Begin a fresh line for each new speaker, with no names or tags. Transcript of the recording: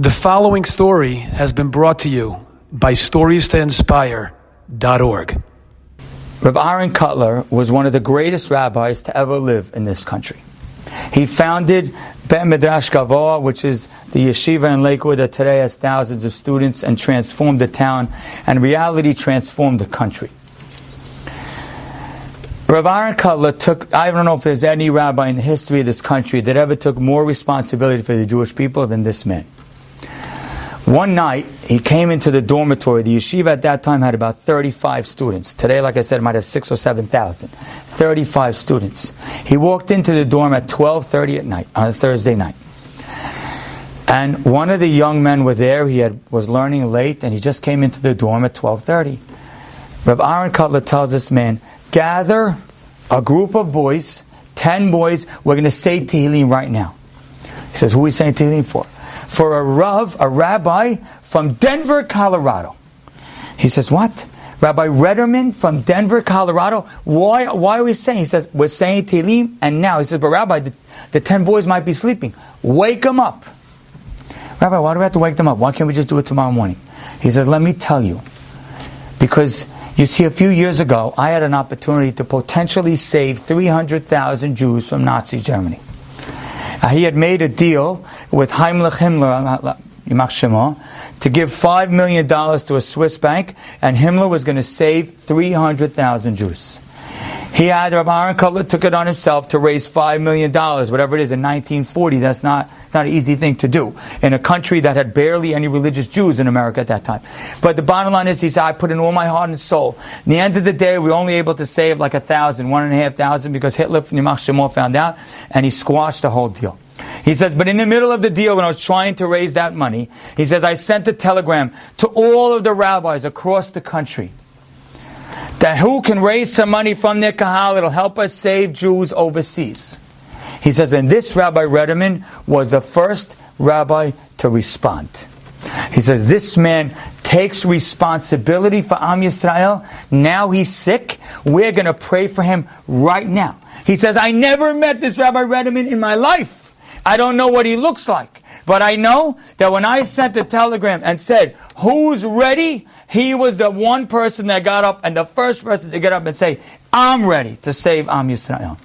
The following story has been brought to you by StoriesToInspire.org.
Rav Aaron Kotler was one of the greatest rabbis to ever live in this country. He founded Beth Medrash Govoha, which is the yeshiva in Lakewood that today has thousands of students and transformed the town and reality transformed the country. Rav Aaron Kotler took, I don't know if there's any rabbi in the history of this country that ever took more responsibility for the Jewish people than this man. One night, he came into the dormitory. The yeshiva at that time had about 35 students. Today, like I said, might have six or 7,000. 35 students. He walked into the dorm at 12.30 at night, on a Thursday night. And one of the young men was there. He had, was learning late, and he just came into the dorm at 12.30. Rav Aaron Kotler tells this man, gather a group of boys, 10 boys, we're going to say Tehillim right now. He says, who are we saying Tehillim for? For a Rav, a rabbi from Denver, Colorado. He says, What? Rabbi Rederman from Denver, Colorado. Why, why are we saying? He says, We're saying Tehillim, and now he says, But Rabbi, the, the 10 boys might be sleeping. Wake them up. Rabbi, why do we have to wake them up? Why can't we just do it tomorrow morning? He says, Let me tell you. Because you see, a few years ago, I had an opportunity to potentially save 300,000 Jews from Nazi Germany. Uh, he had made a deal with Heinrich Himmler, to give $5 million to a Swiss bank, and Himmler was going to save 300,000 Jews. He had, Rabbi Aaron Kotler took it on himself to raise $5 million, whatever it is, in 1940. That's not, not an easy thing to do in a country that had barely any religious Jews in America at that time. But the bottom line is, he said, I put in all my heart and soul. In the end of the day, we were only able to save like a thousand, one and a half thousand, because Hitler from Yimach Shemo found out, and he squashed the whole deal. He says, but in the middle of the deal, when I was trying to raise that money, he says, I sent a telegram to all of the rabbis across the country that who can raise some money from their kahal, it'll help us save Jews overseas. He says, and this Rabbi Rederman was the first rabbi to respond. He says, this man takes responsibility for Am Yisrael. Now he's sick. We're going to pray for him right now. He says, I never met this Rabbi Rederman in my life. I don't know what he looks like. But I know that when I sent the telegram and said, who's ready? He was the one person that got up and the first person to get up and say, I'm ready to save Am Yisrael.